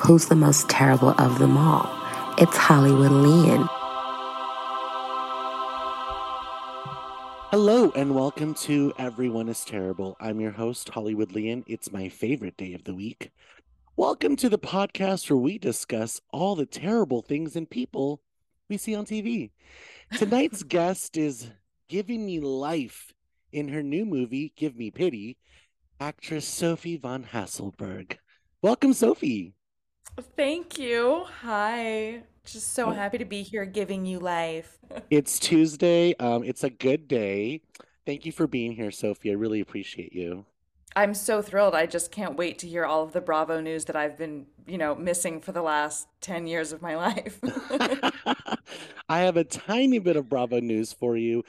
who's the most terrible of them all? It's Hollywood Lian. Hello and welcome to Everyone is Terrible. I'm your host, Hollywood Lian. It's my favorite day of the week. Welcome to the podcast where we discuss all the terrible things and people we see on TV. Tonight's guest is giving me life in her new movie, Give Me Pity, actress Sophie von Haselberg. Welcome, Sophie. Thank you. Hi. Just so happy to be here giving you life. It's Tuesday. Um, it's a good day. Thank you for being here, Sophie. I really appreciate you. I'm so thrilled. I just can't wait to hear all of the Bravo news that I've been, you know, missing for the last 10 years of my life. I have a tiny bit of Bravo news for you.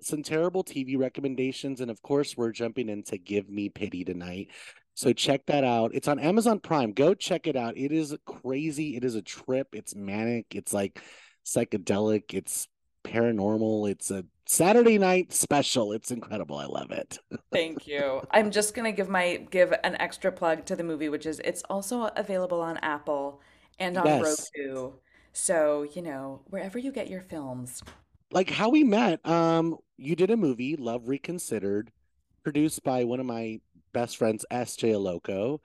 Some terrible TV recommendations. And of course, we're jumping into Give Me Pity tonight. So check that out. It's on Amazon Prime. Go check it out. It is crazy. It is a trip. It's manic. It's like psychedelic. It's paranormal. It's a Saturday night special. It's incredible. I love it. Thank you. I'm just gonna give my give an extra plug to the movie, which is it's also available on Apple and on Yes. Roku. So, you know, wherever you get your films. Like how we met. Um, you did a movie, Love Reconsidered, produced by one of my best friends, S.J. Loco.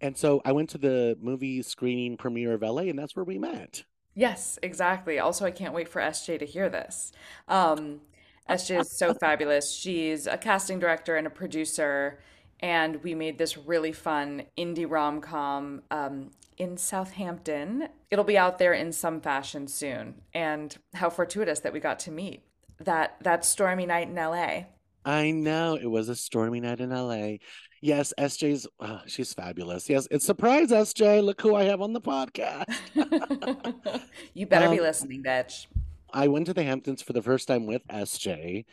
And so I went to the movie screening premiere of LA, and that's where we met. Yes, exactly. Also, I can't wait for SJ to hear this. Um, SJ is so fabulous. She's a casting director and a producer, and we made this really fun indie rom-com um, in Southampton. It'll be out there in some fashion soon. And how fortuitous that we got to meet that that stormy night in LA. I know it was a stormy night in LA. Yes, SJ's oh, she's fabulous. Yes, it's surprise SJ. Look who I have on the podcast. You better be Um, listening, bitch. I went to the Hamptons for the first time with SJ.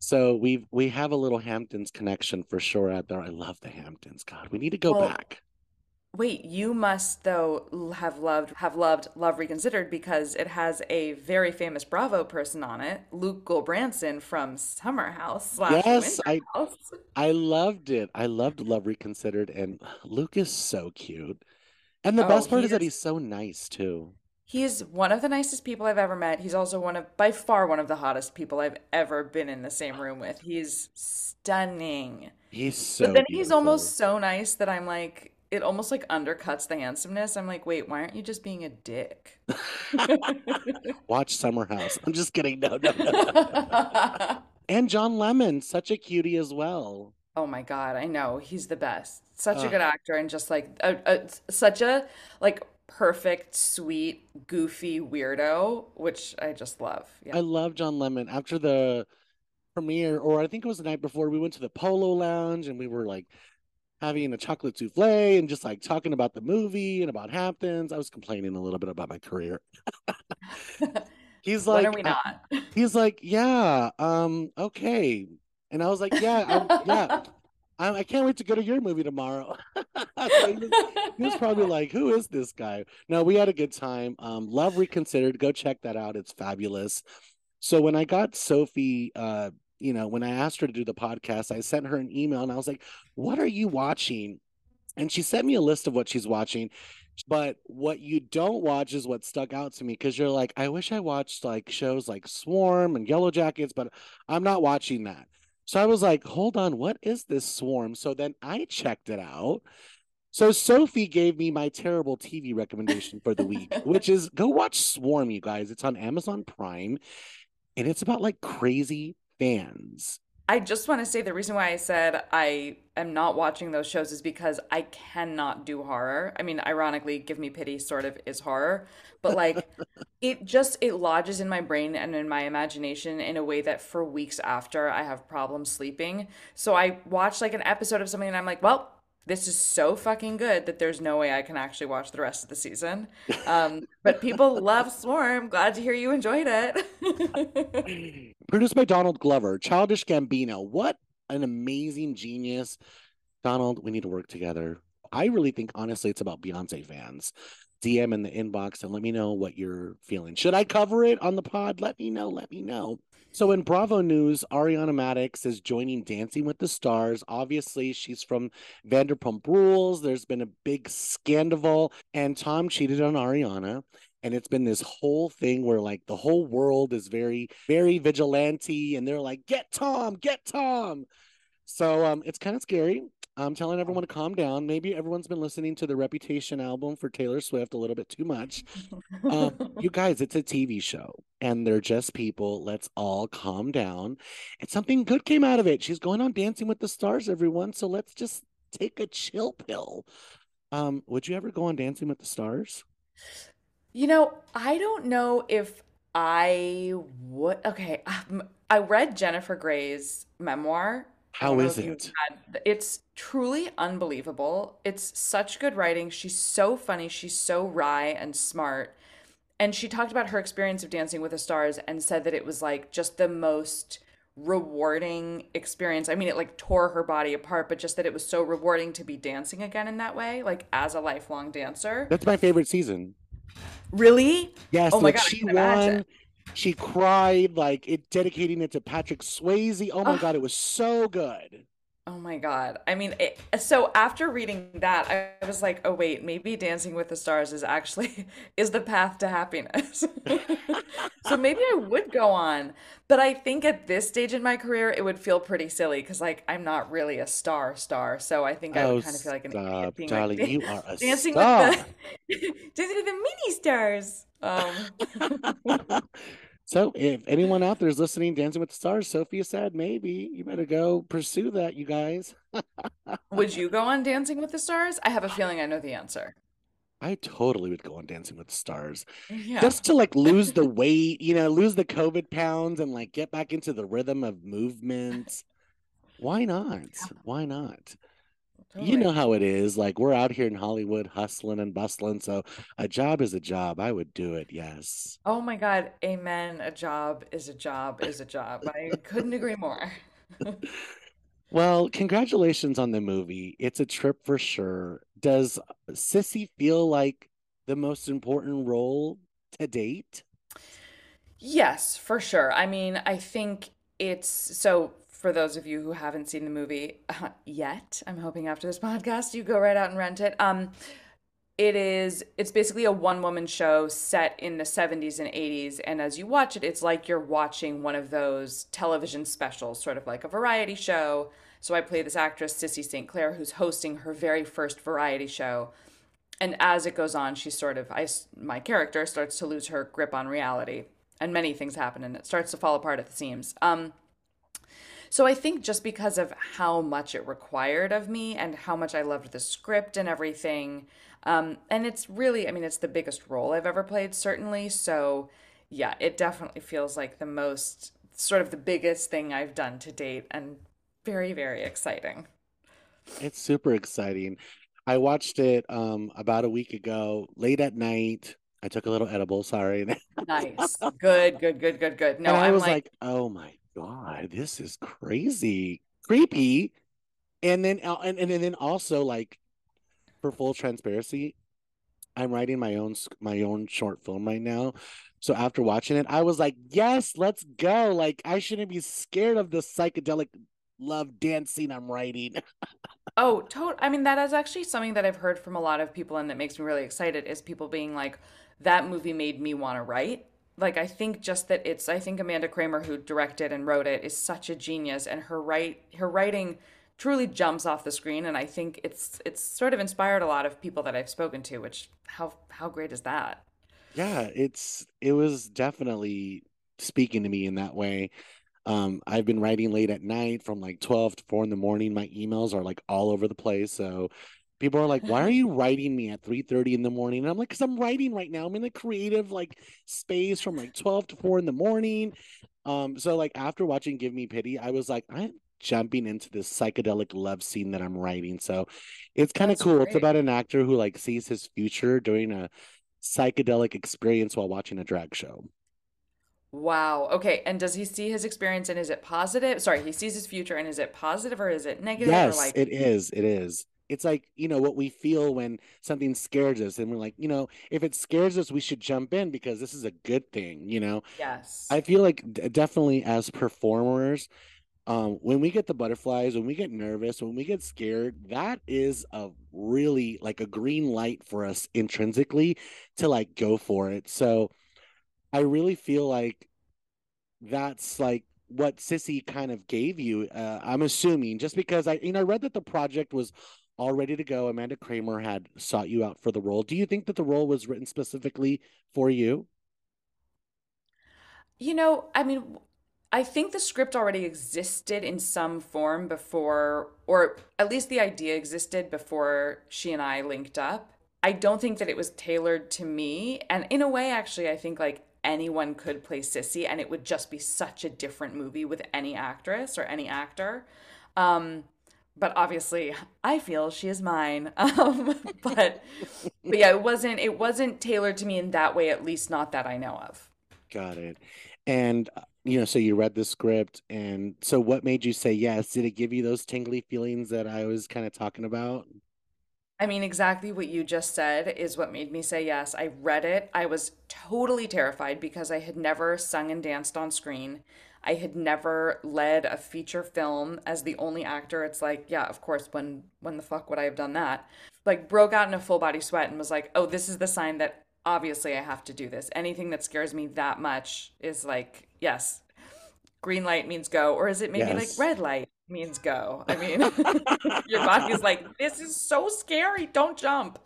So we've we have a little Hamptons connection for sure out there. I love the Hamptons. God, we need to go Well, back. Wait, you must though have loved have loved Love Reconsidered because it has a very famous Bravo person on it, Luke Gulbranson from Summer House slash Yes, Winter I House. I loved it. I loved Love Reconsidered and Luke is so cute. And the Oh, best part he is that he's so nice too. he's one of the nicest people I've ever met. He's also one of by far one of the hottest people I've ever been in the same room with. He's stunning. He's so. But then he's almost so nice that I'm like it almost like undercuts the handsomeness. I'm like, wait, why aren't you just being a dick? Watch Summer House. I'm just kidding. No, no, no. And John Lemon, such a cutie as well. Oh my God, I know. He's the best. Such a Uh, good actor and just like a, a, such a like perfect, sweet, goofy weirdo, which I just love. Yeah. I love John Lemon. After the premiere, or I think it was the night before, we went to the Polo Lounge and we were like having a chocolate souffle and just like talking about the movie and about Hamptons. I was complaining a little bit about my career. He's When are like, we not? he's like, yeah, um, okay. And I was like, yeah, I'm, yeah, I, I can't wait to go to your movie tomorrow. So he was, he was probably like, who is this guy? No, we had a good time. Um, Love Reconsidered. Go check that out. It's fabulous. So when I got Sophie, uh, you know, when I asked her to do the podcast, I sent her an email and I was like, what are you watching? And she sent me a list of what she's watching. But what you don't watch is what stuck out to me because you're like, I wish I watched like shows like Swarm and Yellow Jackets, but I'm not watching that. So I was like, hold on, what is this Swarm? So then I checked it out. So Sophie gave me my terrible TV recommendation for the week, which is go watch Swarm, you guys. It's on Amazon Prime and it's about like crazy fans. I just want to say the reason why I said I am not watching those shows is because I cannot do horror. I mean, ironically, Give Me Pity sort of is horror, but like it just it lodges in my brain and in my imagination in a way that for weeks after I have problems sleeping. So I watch like an episode of something and I'm like, well, this is so fucking good that there's no way I can actually watch the rest of the season. Um, but people love Swarm. Glad to hear you enjoyed it. Produced by Donald Glover, Childish Gambino. What an amazing genius. Donald, we need to work together I really think honestly it's about Beyonce fans. DM in the inbox and let me know what you're feeling. Should I cover it on the pod? Let me know. Let me know. So in Bravo News, Ariana Madix is joining Dancing with the Stars. Obviously, she's from Vanderpump Rules. There's been a big scandal, and Tom cheated on Ariana. And it's been this whole thing where like the whole world is very, very vigilante, and they're like, "Get Tom, get Tom." So um, it's kind of scary. I'm telling everyone to calm down. Maybe everyone's been listening to the Reputation album for Taylor Swift a little bit too much. Um, you guys, it's a TV show and they're just people. Let's all calm down. And something good came out of it. She's going on Dancing with the Stars, everyone. So let's just take a chill pill. Um, would you ever go on Dancing with the Stars? You know, I don't know if I would. Okay, um, I read Jennifer Grey's memoir how is it? Had, it's truly unbelievable. It's such good writing. She's so funny. She's so wry and smart. And she talked about her experience of Dancing with the Stars and said that it was like just the most rewarding experience. I mean, it like tore her body apart, but just that it was so rewarding to be dancing again in that way, like as a lifelong dancer. That's my favorite season. Really? Yes. Oh my like god, she won. Imagine. She cried like it dedicating it to Patrick Swayze. Oh my god, it was so good. Oh my God. I mean, it, so after reading that, I was like, oh, wait, maybe Dancing with the Stars is actually is the path to happiness. so maybe I would go on. But I think at this stage in my career, it would feel pretty silly because, like, I'm not really a star star. So I think I would oh, kind of feel like an stop, idiot being darling, you are a dancing star. with the dancing with the mini stars. Um. So if anyone out there is listening, Dancing with the Stars, Sophia said maybe you better go pursue that, you guys. would you go on Dancing with the Stars? I have a feeling I know the answer. I totally would go on Dancing with the Stars. Yeah. Just to like lose the weight, you know, lose the COVID pounds and like get back into the rhythm of movement. Why not? Why not? Totally. You know how it is. Like we're out here in Hollywood hustling and bustling. So a job is a job. I would do it. Yes. Oh my God. Amen. A job is a job is a job. I couldn't agree more. well, congratulations on the movie. It's a trip for sure. Does Sissy feel like the most important role to date? Yes, for sure. I mean, I think it's so for those of you who haven't seen the movie uh, yet, I'm hoping after this podcast you go right out and rent it. Um, it is it's basically a one woman show set in the 70s and 80s and as you watch it it's like you're watching one of those television specials sort of like a variety show. So i play this actress sissy st clair who's hosting her very first variety show. And as it goes on she sort of I, my character starts to lose her grip on reality and many things happen and it starts to fall apart at the seams. Um, so I think just because of how much it required of me and how much I loved the script and everything, um, and it's really, I mean, it's the biggest role I've ever played, certainly. So yeah, it definitely feels like the most, sort of the biggest thing I've done to date and very, very exciting. It's super exciting. I watched it um, about a week ago, late at night. I took a little edible. Sorry. nice. Good. Good. Good. Good. Good. No, and I I'm was like, like, oh my god, this is crazy, creepy. And then, and, and then also like, for full transparency, I'm writing my own my own short film right now. So after watching it, I was like, yes, let's go. Like I shouldn't be scared of the psychedelic love dancing I'm writing. oh, total. I mean, that is actually something that I've heard from a lot of people, and that makes me really excited. Is people being like, that movie made me want to write like I think just that it's I think Amanda Kramer who directed and wrote it is such a genius and her write her writing truly jumps off the screen and I think it's it's sort of inspired a lot of people that I've spoken to which how how great is that? Yeah, it's it was definitely speaking to me in that way. Um, I've been writing late at night from like 12 to 4 in the morning. My emails are like all over the place. So people are like why are you writing me at 3 30 in the morning and i'm like because i'm writing right now i'm in the creative like space from like 12 to 4 in the morning um so like after watching give me pity i was like i'm jumping into this psychedelic love scene that i'm writing so it's kind of cool great. it's about an actor who like sees his future during a psychedelic experience while watching a drag show Wow. Okay. And does he see his experience and is it positive? Sorry, he sees his future and is it positive or is it negative? Yes, like... it is. It is. It's like you know what we feel when something scares us and we're like you know if it scares us we should jump in because this is a good thing you know yes i feel like d- definitely as performers um, when we get the butterflies when we get nervous when we get scared that is a really like a green light for us intrinsically to like go for it so i really feel like that's like what Sissy kind of gave you. Uh, I'm assuming just because I, you know, I read that the project was all ready to go. Amanda Kramer had sought you out for the role. Do you think that the role was written specifically for you? You know, I mean, I think the script already existed in some form before, or at least the idea existed before she and I linked up. I don't think that it was tailored to me. And in a way, actually, I think like anyone could play Sissy and it would just be such a different movie with any actress or any actor. Um, but obviously I feel she is mine. Um, but but yeah, it wasn't it wasn't tailored to me in that way, at least not that I know of. Got it. And uh, you know, so you read the script, and so what made you say yes? Did it give you those tingly feelings that I was kind of talking about? I mean, exactly what you just said is what made me say yes. I read it. I was totally terrified because I had never sung and danced on screen. I had never led a feature film as the only actor. It's like, yeah, of course, when when the fuck would I have done that? Like broke out in a full body sweat and was like, "Oh, this is the sign that obviously I have to do this. Anything that scares me that much is like, yes, green light means go or is it maybe yes. like red light? means go. I mean, your body's like, this is so scary. Don't jump.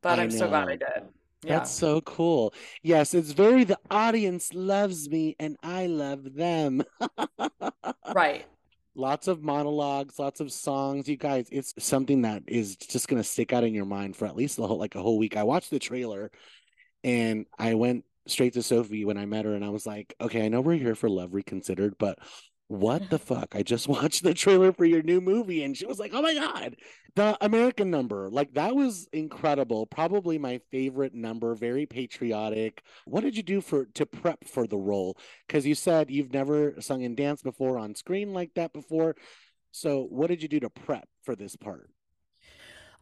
But I am so glad I did. Yeah. That's so cool. Yes, it's very the audience loves me and I love them. right. Lots of monologues, lots of songs. You guys, it's something that is just gonna stick out in your mind for at least the whole like a whole week. I watched the trailer and I went straight to Sophie when I met her and I was like, okay, I know we're here for Love Reconsidered, but what the fuck? I just watched the trailer for your new movie. And she was like, oh my God, the American number. Like, that was incredible. Probably my favorite number, very patriotic. What did you do for to prep for the role? Because you said you've never sung and danced before on screen like that before. So, what did you do to prep for this part?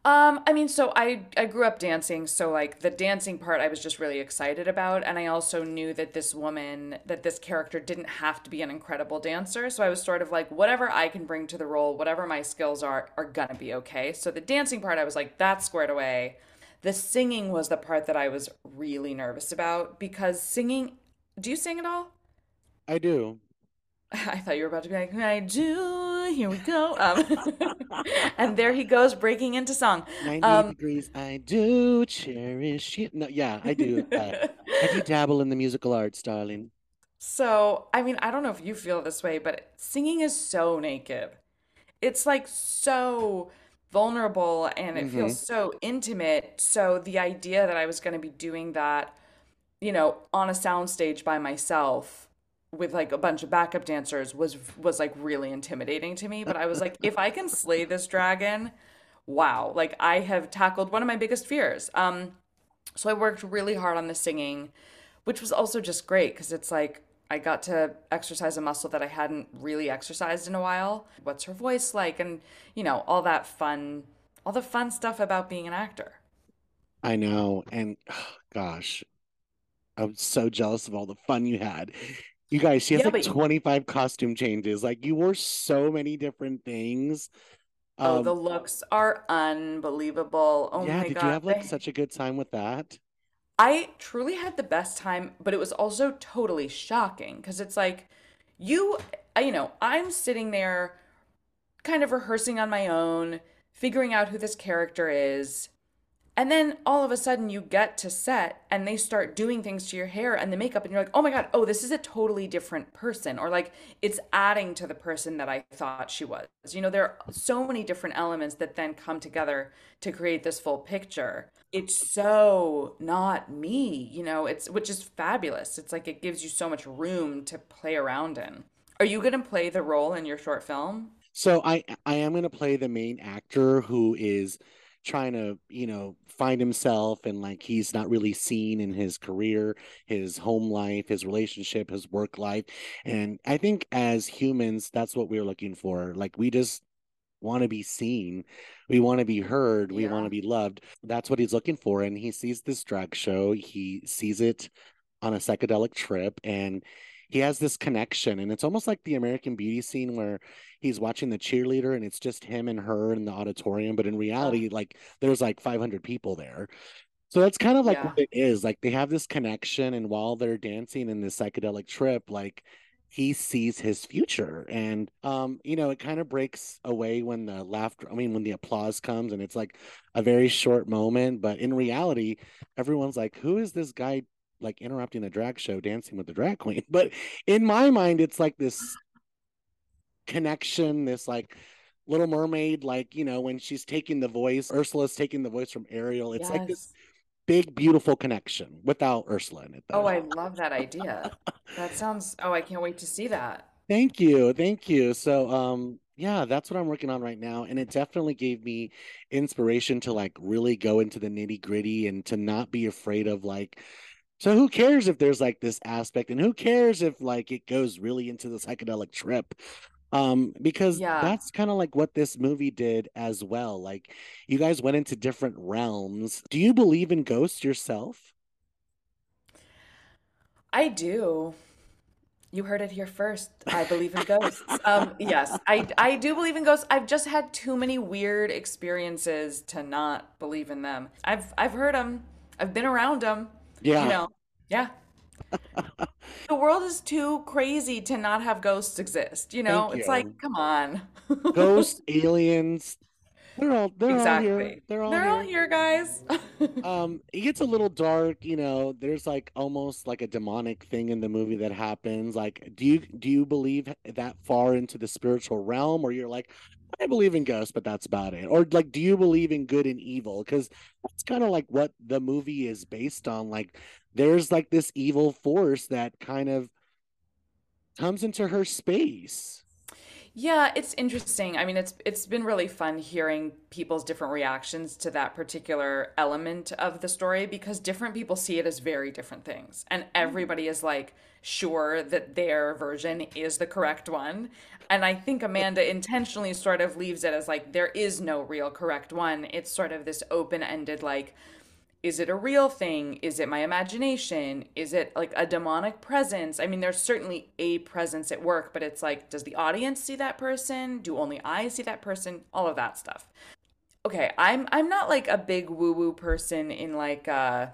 Um, I mean, so I I grew up dancing, so like the dancing part I was just really excited about, and I also knew that this woman, that this character didn't have to be an incredible dancer, so I was sort of like whatever I can bring to the role, whatever my skills are are gonna be okay. So the dancing part I was like that's squared away. The singing was the part that I was really nervous about because singing, do you sing at all? I do. I thought you were about to be like, I do. Here we go. Um, and there he goes, breaking into song. 90 um, degrees. I do cherish you. No, yeah, I do. Uh, I do dabble in the musical arts, darling. So, I mean, I don't know if you feel this way, but singing is so naked. It's like so vulnerable and it mm-hmm. feels so intimate. So, the idea that I was going to be doing that, you know, on a soundstage by myself with like a bunch of backup dancers was was like really intimidating to me but i was like if i can slay this dragon wow. Like i have tackled one of my biggest fears. Um so i worked really hard on the singing which was also just great because it's like i got to exercise a muscle that i hadn't really exercised in a while. What's her voice like? And you know all that fun all the fun stuff about being an actor. I know. And oh, gosh i'm so jealous of all the fun you had you guys, she has yeah, like 25 costume changes. Like you wore so many different things. Oh, um, the looks are unbelievable. Oh yeah, my did God. you have like such a good time with that? I truly had the best time, but it was also totally shocking because it's like you, you know, I'm sitting there kind of rehearsing on my own, figuring out who this character is. And then all of a sudden you get to set and they start doing things to your hair and the makeup and you're like, "Oh my god, oh this is a totally different person." Or like it's adding to the person that I thought she was. You know, there are so many different elements that then come together to create this full picture. It's so not me, you know, it's which is fabulous. It's like it gives you so much room to play around in. Are you going to play the role in your short film? So I I am going to play the main actor who is trying to you know find himself and like he's not really seen in his career his home life his relationship his work life and i think as humans that's what we're looking for like we just want to be seen. We want to be heard. We want to be loved. That's what he's looking for. And he sees this drag show. He sees it on a psychedelic trip and he has this connection. And it's almost like the American Beauty scene where he's watching the cheerleader and it's just him and her in the auditorium. But in reality, like there's like 500 people there. So that's kind of like Yeah. what it is. Like they have this connection, and while they're dancing in this psychedelic trip, like he sees his future. And um, you know, it kind of breaks away when the laughter, I mean, when the applause comes, and it's like a very short moment. But in reality, everyone's like, who is this guy like interrupting a drag show dancing with the drag queen? But in my mind, it's like this connection, this like Little Mermaid, like, you know, when she's taking the voice, Ursula's taking the voice from Ariel. It's like this big, beautiful connection without Ursula in it, Oh. I love that idea. That sounds, oh, I can't wait to see that. Thank you. Thank you. So, um, yeah, that's what I'm working on right now. And it definitely gave me inspiration to like really go into the nitty gritty and to not be afraid of like, so who cares if there's like this aspect and who cares if like it goes really into the psychedelic trip? Um, because Yeah. that's kind of like what this movie did as well. Like you guys went into different realms. Do you believe in ghosts yourself? I do. You heard it here first. I believe in ghosts. Um, yes, I I do believe in ghosts. I've just had too many weird experiences to not believe in them. I've I've heard them. I've been around them. Yeah. You know. Yeah. The world is too crazy to not have ghosts exist. You know, Thank it's you. like, come on. Ghosts, aliens, they're all they're all here. Exactly. They're all They're all here. here, guys. um it gets a little dark you know there's like almost like a demonic thing in the movie that happens like do you do you believe that far into the spiritual realm or you're like i believe in ghosts but that's about it. Or like do you believe in good and evil? Because that's kind of like what the movie is based on like there's like this evil force that kind of comes into her space Yeah, it's interesting. I mean, it's it's been really fun hearing people's different reactions to that particular element of the story because different people see it as very different things. And mm-hmm. everybody is like sure that their version is the correct one. And I think Amanda intentionally sort of leaves it as like there is no real correct one. It's sort of this open-ended like is it a real thing? Is it my imagination? Is it like a demonic presence? I mean, there's certainly a presence at work, but it's like, does the audience see that person? Do only I see that person? All of that stuff. Okay, I'm I'm not like a big woo-woo person in like uh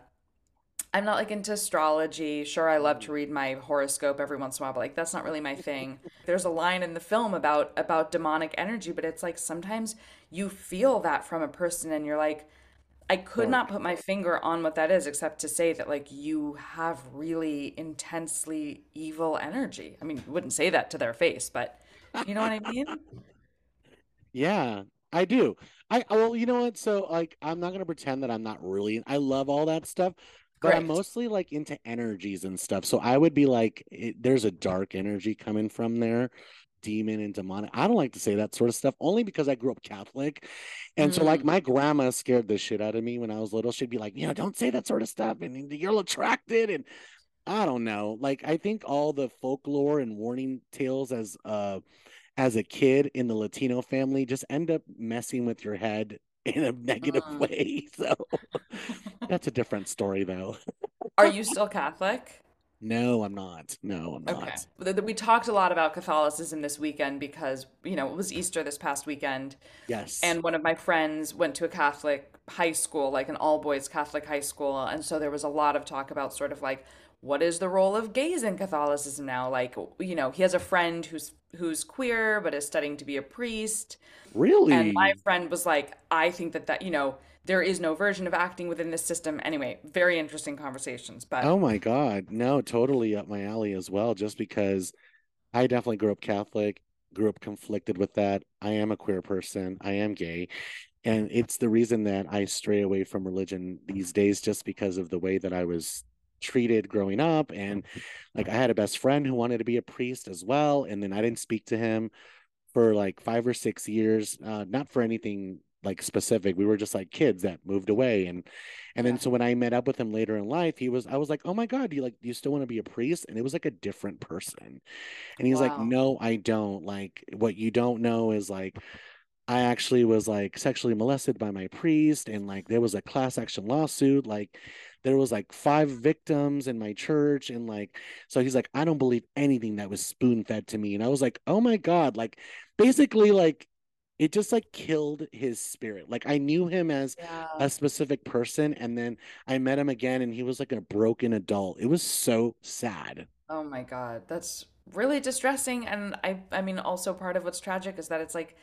I'm not like into astrology. Sure, I love to read my horoscope every once in a while, but like that's not really my thing. There's a line in the film about about demonic energy, but it's like sometimes you feel that from a person and you're like I could not put my finger on what that is except to say that like you have really intensely evil energy. I mean, you wouldn't say that to their face, but you know what I mean? Yeah, I do. I well, you know what? So like I'm not gonna pretend that I'm not really I love all that stuff, but I'm mostly like into energies and stuff. So I would be like it, there's a dark energy coming from there, demon and demonic. I don't like to say that sort of stuff only because I grew up Catholic. And so like Mm. my grandma scared the shit out of me when I was little. She'd be like, you know, don't say that sort of stuff and you're attracted and I don't know. Like I think all the folklore and warning tales as uh as a kid in the Latino family just end up messing with your head in a negative Mm. way. So that's a different story though. Are you still Catholic? No, I'm not. No, I'm not. Th- We talked a lot about Catholicism this weekend because, you know, it was Easter this past weekend. Yes. And one of my friends went to a Catholic high school, like an all boys Catholic high school. And so there was a lot of talk about sort of like, what is the role of gays in Catholicism now? Like, you know, he has a friend who's who's queer but is studying to be a priest. really? And my friend was like, I think that that, you know, there is no version of acting within this system. Anyway, very interesting conversations. But Oh my God. No, totally up my alley as well, just because I definitely grew up Catholic, grew up conflicted with that. I am a queer person, I am gay. And it's the reason that I stray away from religion these days, just because of the way that I was treated growing up. And like I had a best friend who wanted to be a priest as well. And then I didn't speak to him for like five or six years, uh, not for anything like specific. We were just like kids that moved away. And and then so when I met up with him later in life, he was I was like, Oh my God, do you like do you still want to be a priest? And it was like a different person. And he's like, No, I don't. Like what you don't know is like I actually was like sexually molested by my priest, and like there was a class action lawsuit. Like there was like five victims in my church, and like so he's like, I don't believe anything that was spoon fed to me, and I was like, oh my god, like basically like it just like killed his spirit. Like I knew him as Yeah. a specific person, and then I met him again, and he was like a broken adult. It was so sad. Oh my God. That's really distressing. And I I mean also part of what's tragic is that it's like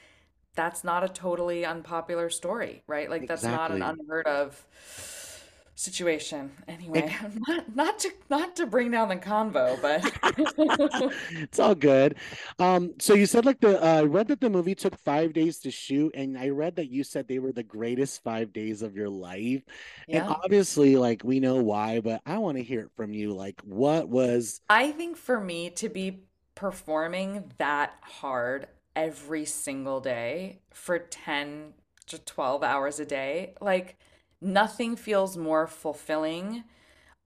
that's not a totally unpopular story, right? Like that's not an unheard of situation. It Anyway, not not to not to bring down the convo, but It's all good. Um, so you said like the uh, I read that the movie took five days to shoot, and I read that you said they were the greatest five days of your life. And obviously, like we know why, but I want to hear it from you. Like, what was I think for me to be performing that hard every single day for 10 to 12 hours a day, like nothing feels more fulfilling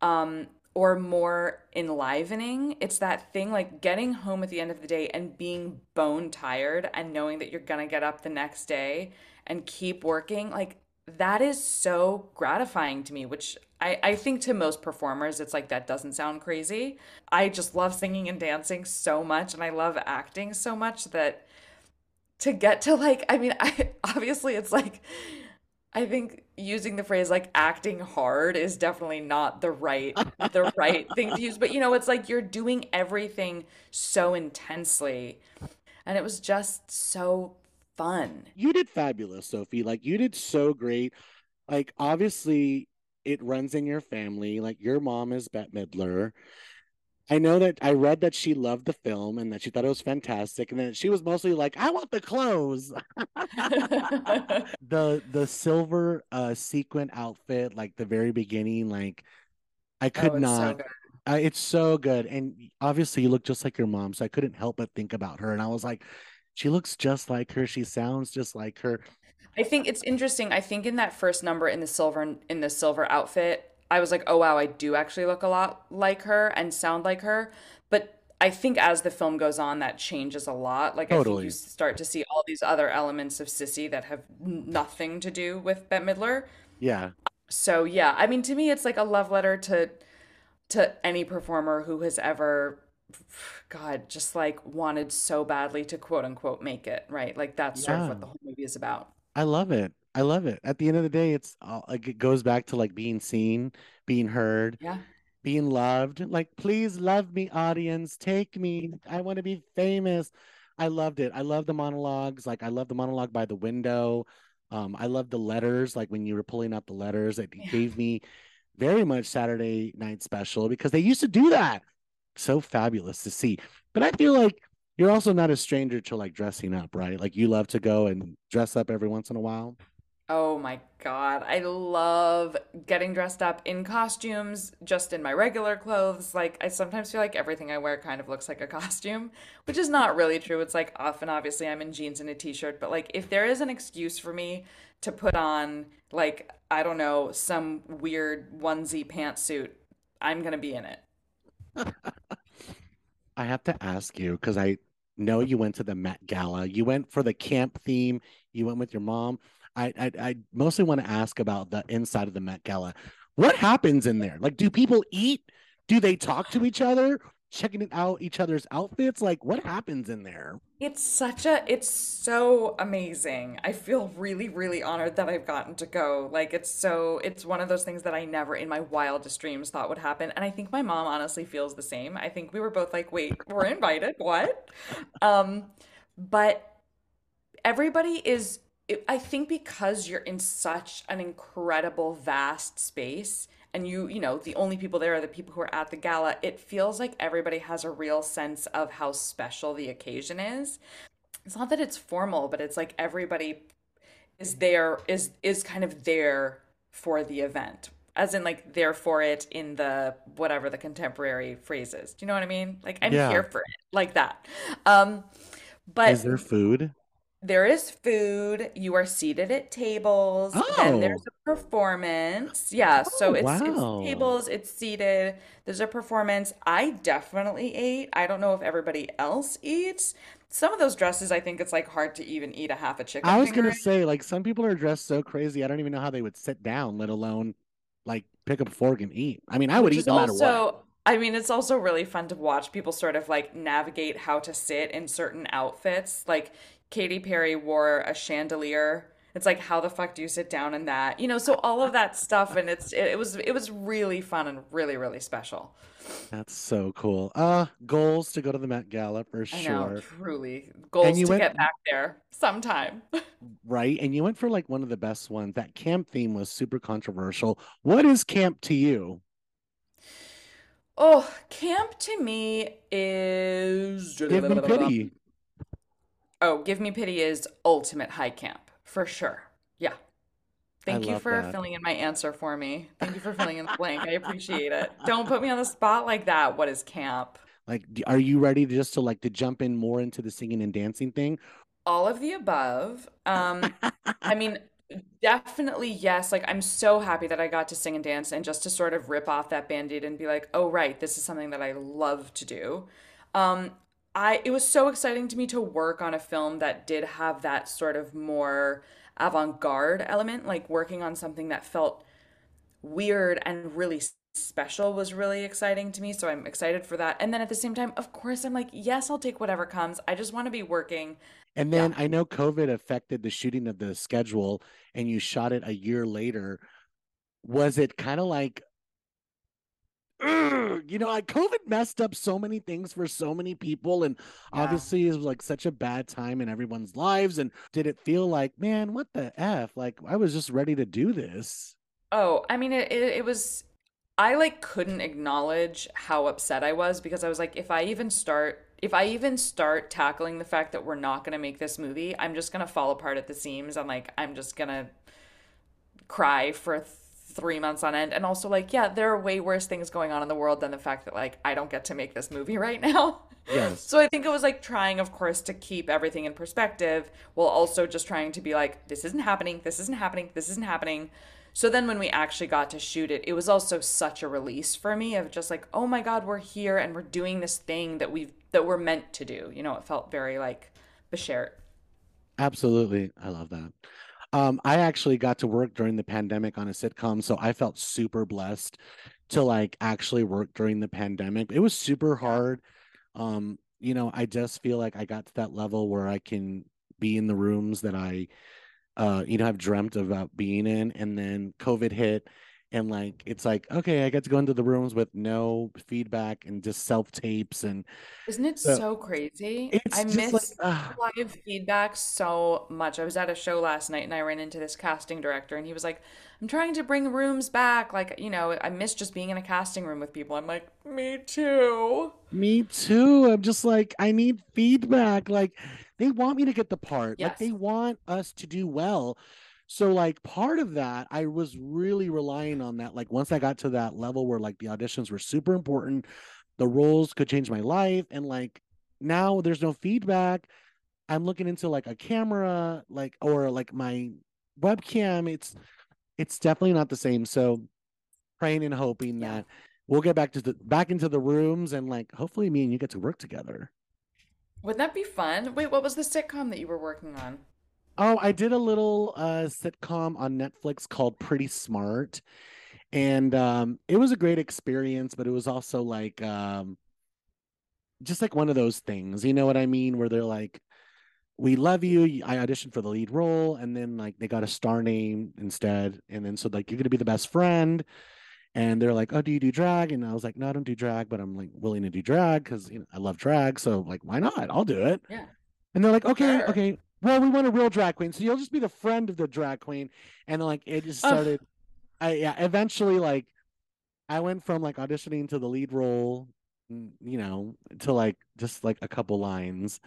um or more enlivening. It's that thing like getting home at the end of the day and being bone tired and knowing that you're gonna get up the next day and keep working. Like that is so gratifying to me, which I, I think to most performers, it's like that doesn't sound crazy. I just love singing and dancing so much and I love acting so much that to get to like, I mean, I obviously it's like I think using the phrase like acting hard is definitely not the right the right thing to use, but you know, it's like you're doing everything so intensely and it was just so fun. you did fabulous, Sophie. Like you did so great. Like obviously, it runs in your family. Like your mom is Bette Midler. I know that I read that she loved the film and that she thought it was fantastic, and then she was mostly like, "I want the clothes." the the silver uh sequin outfit, like the very beginning, like I Oh, could so not. I, it's so good, and obviously you look just like your mom, so I couldn't help but think about her, and I was like, she looks just like her. She sounds just like her. I think it's interesting. I think in that first number in the silver in the silver outfit, I was like, "Oh wow, I do actually look a lot like her and sound like her." But I think as the film goes on, that changes a lot. Like I think you start to see all these other elements of Sissy that have nothing to do with Bette Midler. Yeah. So yeah, I mean, to me, it's like a love letter to to any performer who has ever, God, just like wanted so badly to quote unquote make it, right? Like that's sort of what the whole movie is about. I love it. I love it. At the end of the day, it's all like it goes back to like being seen, being heard, Yeah. being loved. Like, please love me, audience. Take me. I want to be famous. I loved it. I love the monologues. Like, I love the monologue by the window. Um, I love the letters. Like when you were pulling out the letters, it Yeah. gave me very much Saturday Night Special because they used to do that. So fabulous to see. But I feel like you're also not a stranger to like dressing up, right? Like you love to go and dress up every once in a while. Oh my God. I love getting dressed up in costumes, just in my regular clothes. Like, I sometimes feel like everything I wear kind of looks like a costume, which is not really true. It's like often, obviously, I'm in jeans and a t-shirt, but like, if there is an excuse for me to put on, like, I don't know, some weird onesie pantsuit, I'm gonna be in it. I have to ask you because I know you went to the Met Gala. You went for the camp theme. You went with your mom. I I, I mostly want to ask about the inside of the Met Gala. What happens in there? Like, do people eat? Do they talk to each other? Checking out each other's outfits? Like, what happens in there? It's such a, it's so amazing. I feel really, really honored that I've gotten to go. Like, it's so, it's one of those things that I never in my wildest dreams thought would happen. And I think my mom honestly feels the same. I think we were both like, wait, we're invited. What? Um, but everybody is, I think because you're in such an incredible, vast space. And you, you know, the only people there are the people who are at the gala. It feels like everybody has a real sense of how special the occasion is it's not that it's formal, but it's like everybody is there is is kind of there for the event. As in like there for it in the whatever the contemporary phrase is. Do you know what I mean? Like I'm Yeah. here for it. Like that. Um but Is there food? There is food. You are seated at tables. Then there's Oh, a performance. Yeah, oh, so it's it's wow. tables, it's seated. There's a performance. I definitely ate. I don't know if everybody else eats. some of those dresses, I think it's like hard to even eat a half a chicken I was finger gonna in. say, like, some people are dressed so crazy, I don't even know how they would sit down, let alone like pick up a fork and eat. I mean, I would Which eat is no matter what. also, I mean, it's also really fun to watch people sort of like navigate how to sit in certain outfits. Like Katy Perry wore a chandelier. It's like, how the fuck do you sit down in that? You know, so all of that stuff, and it's it, it was it was really fun and really really special. That's so cool. Uh, goals to go to the Met Gala for I know, sure. truly, goals to went get back there sometime. right, and you went for like one of the best ones. That camp theme was super controversial. What is camp to you? Oh, camp to me is Give me pity. Oh, Give Me Pity is ultimate high camp for sure. Yeah. I Thank you for that. filling in my answer for me. Thank you for filling in the blank. I appreciate it. Don't put me on the spot like that. What is camp? Like, are you ready to just to like to jump in more into the singing and dancing thing? All of the above. Um, I mean, definitely yes. Like, I'm so happy that I got to sing and dance and just to sort of rip off that band-aid and be like, oh, right, this is something that I love to do. Um, I it was so exciting to me to work on a film that did have that sort of more avant-garde element, like working on something that felt weird and really special was really exciting to me. So I'm excited for that. And then at the same time, of course, I'm like, yes, I'll take whatever comes. I just want to be working. And Yeah. then I know COVID affected the shooting of the schedule, and you shot it a year later. Was it kind of like, you know, like COVID messed up so many things for so many people, and Yeah. obviously it was like such a bad time in everyone's lives. And did it feel like, man, what the F? Like I was just ready to do this. Oh, I mean, it, it, it was, I like couldn't acknowledge how upset I was because I was like, if I even start, if I even start tackling the fact that we're not going to make this movie, I'm just going to fall apart at the seams. I'm like, I'm just going to cry for three months on end. And also, like, yeah, there are way worse things going on in the world than the fact that, like, I don't get to make this movie right now. Yes. So I think it was like trying, of course, to keep everything in perspective while also just trying to be like, this isn't happening, this isn't happening, this isn't happening. So then when we actually got to shoot it, it was also such a release for me of just like, oh my God, we're here and we're doing this thing that we've that we're meant to do. You know, it felt very like Bashert. Absolutely. I love that. Um, I actually got to work during the pandemic on a sitcom, so I felt super blessed to like actually work during the pandemic. It was super hard. Um, you know, I just feel like I got to that level where I can be in the rooms that I uh, you know, have dreamt about being in, and then COVID hit, and like it's like, okay, I get to go into the rooms with no feedback and just self tapes and Isn't it so so crazy? I just like miss ah, live feedback so much. I was at a show last night and I ran into this casting director and he was like, I'm trying to bring rooms back. Like, you know, I miss just being in a casting room with people. I'm like, me too. Me too. I'm just like, I need feedback. Like, they want me to get the part. Like, they want us to do well. So, like, part of that, I was really relying on that. Like, once I got to that level where, like, the auditions were super important, the roles could change my life. And, like, now there's no feedback. I'm looking into, like, a camera, like, or like my webcam. It's, it's definitely not the same. So, praying and hoping Yeah. that we'll get back to the back into the rooms and like hopefully me and you get to work together. Wouldn't that be fun? Wait, what was the sitcom that you were working on? Oh, I did a little uh sitcom on Netflix called Pretty Smart and um it was a great experience, but it was also like um just like one of those things, you know what I mean, where they're like we love you. I auditioned for the lead role and then like they got a star name instead and then so like you're going to be the best friend and they're like, "Oh, do you do drag?" And I was like, "No, I don't do drag, but I'm like willing to do drag because you know I love drag, so like why not? I'll do it." Yeah. And they're like, "Okay, Sure. okay. Well, we want a real drag queen, so you'll just be the friend of the drag queen." And like it just started. I yeah. Eventually, like I went from like auditioning to the lead role, mm, you know, to like just like a couple lines.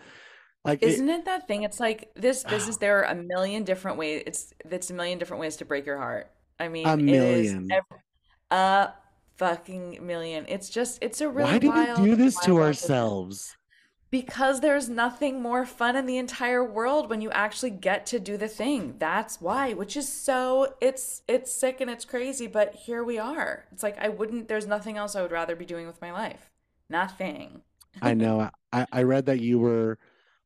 Like Isn't it that thing? It's like this business, there are a million different ways. It's it's a million different ways to break your heart. I mean, it is million. ev a fucking million. It's just it's a Why really do we do this to business. Because there's nothing more fun in the entire world when you actually get to do the thing. That's why, which is so it's it's sick and it's crazy, but here we are. It's like I wouldn't there's nothing else I would rather be doing with my life. Nothing. I know. I I read that you were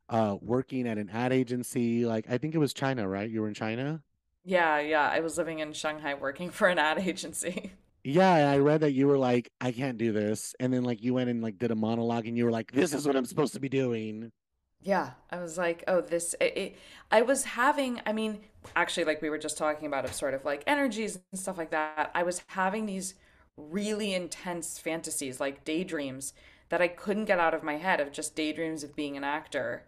uh working at an ad agency. Like I think it was China, right? You were in China? Yeah, yeah. I was living in Shanghai working for an ad agency. Yeah, I read that you were like, I can't do this. And then like you went and like did a monologue and you were like, this is what I'm supposed to be doing. Yeah, I was like, oh, this. It, it, I was having, I mean, actually, like we were just talking about, of sort of like energies and stuff like that. I was having these really intense fantasies, like daydreams, that I couldn't get out of my head of just daydreams of being an actor.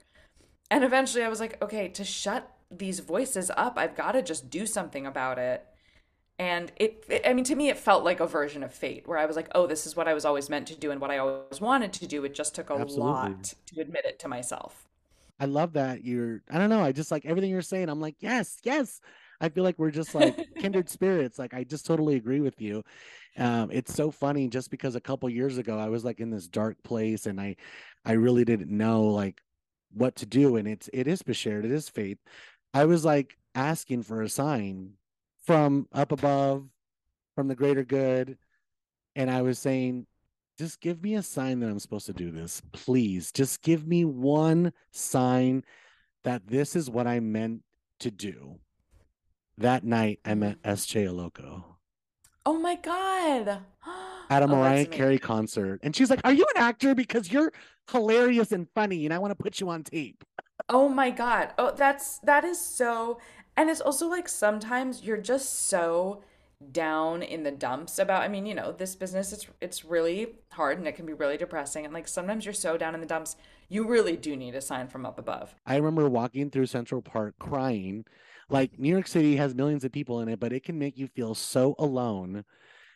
And eventually I was like, okay, to shut these voices up, I've got to just do something about it. And it, it, I mean, to me, it felt like a version of fate where I was like, oh, this is what I was always meant to do and what I always wanted to do. It just took a Absolutely. lot to admit it to myself. I love that you're, I don't know, I just like everything you're saying. I'm like, yes, yes. I feel like we're just like kindred spirits. Like I just totally agree with you. Um, it's so funny just because a couple years ago I was like in this dark place and I I really didn't know like what to do. And it's it is bashert, it is faith. I was like asking for a sign from up above, from the greater good. And I was saying, just give me a sign that I'm supposed to do this. Please, just give me one sign that this is what I meant to do. That night, I met SJ Loco Oh my God. at a Oh, Mariah Carey concert. And she's like, Are you an actor? Because you're hilarious and funny, and I want to put you on tape. Oh my God. Oh, that's that is so and it's also like sometimes you're just so down in the dumps about I mean, you know, this business it's it's really hard and it can be really depressing and like sometimes you're so down in the dumps, you really do need a sign from up above. I remember walking through Central Park crying. Like New York City has millions of people in it, but it can make you feel so alone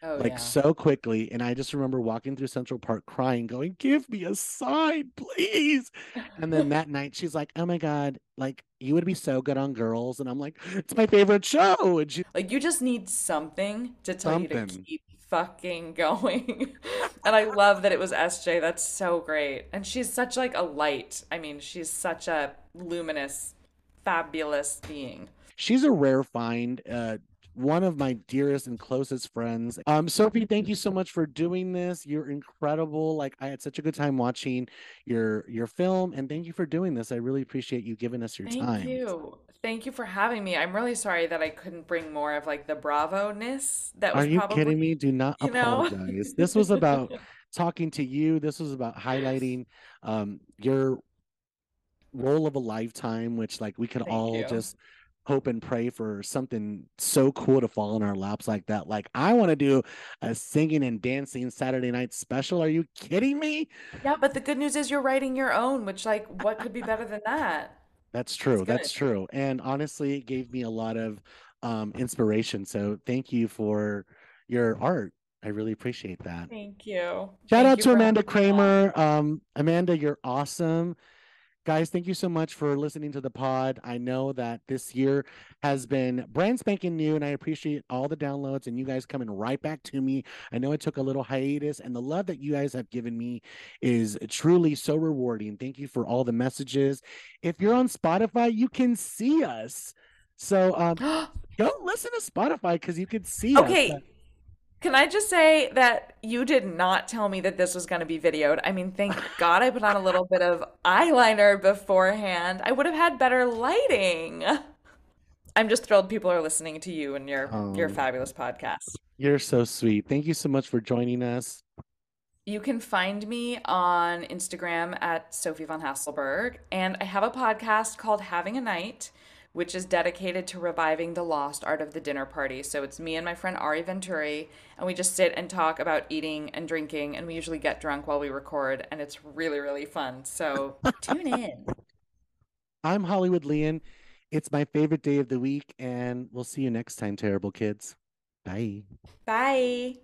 Oh like yeah. so quickly. And I just remember walking through Central Park crying, going, Give me a sign, please. And then that night she's like, Oh my God, like you would be so good on girls. And I'm like, It's my favorite show. And she's Like you just need something to tell you to keep fucking going. And I love that it was SJ. That's so great. And she's such like a light. I mean, she's such a luminous, fabulous being. She's a rare find. Uh one of my dearest and closest friends. Um, Sophie, thank you so much for doing this. You're incredible. Like I had such a good time watching your your film, and thank you for doing this. I really appreciate you giving us your Thank time. Thank you. Thank you for having me. I'm really sorry that I couldn't bring more of like the bravo-ness that Are was you kidding me? Do not apologize. This was about talking to you. This was about highlighting um, your role of a lifetime, which like we could Thank all you. just hope and pray for something so cool to fall in our laps like that. Like I want to do a singing and dancing Saturday night special. Are you kidding me? Yeah, but the good news is you're writing your own, which like what could be better than that? That's true. good. That's true. And honestly, it gave me a lot of um, inspiration. So thank you for your art. I really appreciate that. Thank you. Shout Thank out you to Amanda having me on. Kramer. Um, Amanda, you're awesome. Guys, thank you so much for listening to the pod. I know that this year has been brand spanking new, and I appreciate all the downloads and you guys coming right back to me. I know I took a little hiatus, and the love that you guys have given me is truly so rewarding. Thank you for all the messages. If you're on Spotify, you can see us. So um, go listen to Spotify because you can see us. Can I just say that you did not tell me that this was going to be videoed? I mean, thank God I put on a little bit of eyeliner beforehand. I would have had better lighting. I'm just thrilled people are listening to you and your your Um, fabulous podcast. you're so sweet. Thank you so much for joining us. You can find me on Instagram at Sophie von Haselberg, and I have a podcast called Having a Night, which is dedicated to reviving the lost art of the dinner party. So it's me and my friend Ari Venturi, and we just sit and talk about eating and drinking, and we usually get drunk while we record, and it's really, really fun. So tune in. I'm Hollywood Lian. It's my favorite day of the week, and we'll see you next time, terrible kids. Bye. Bye.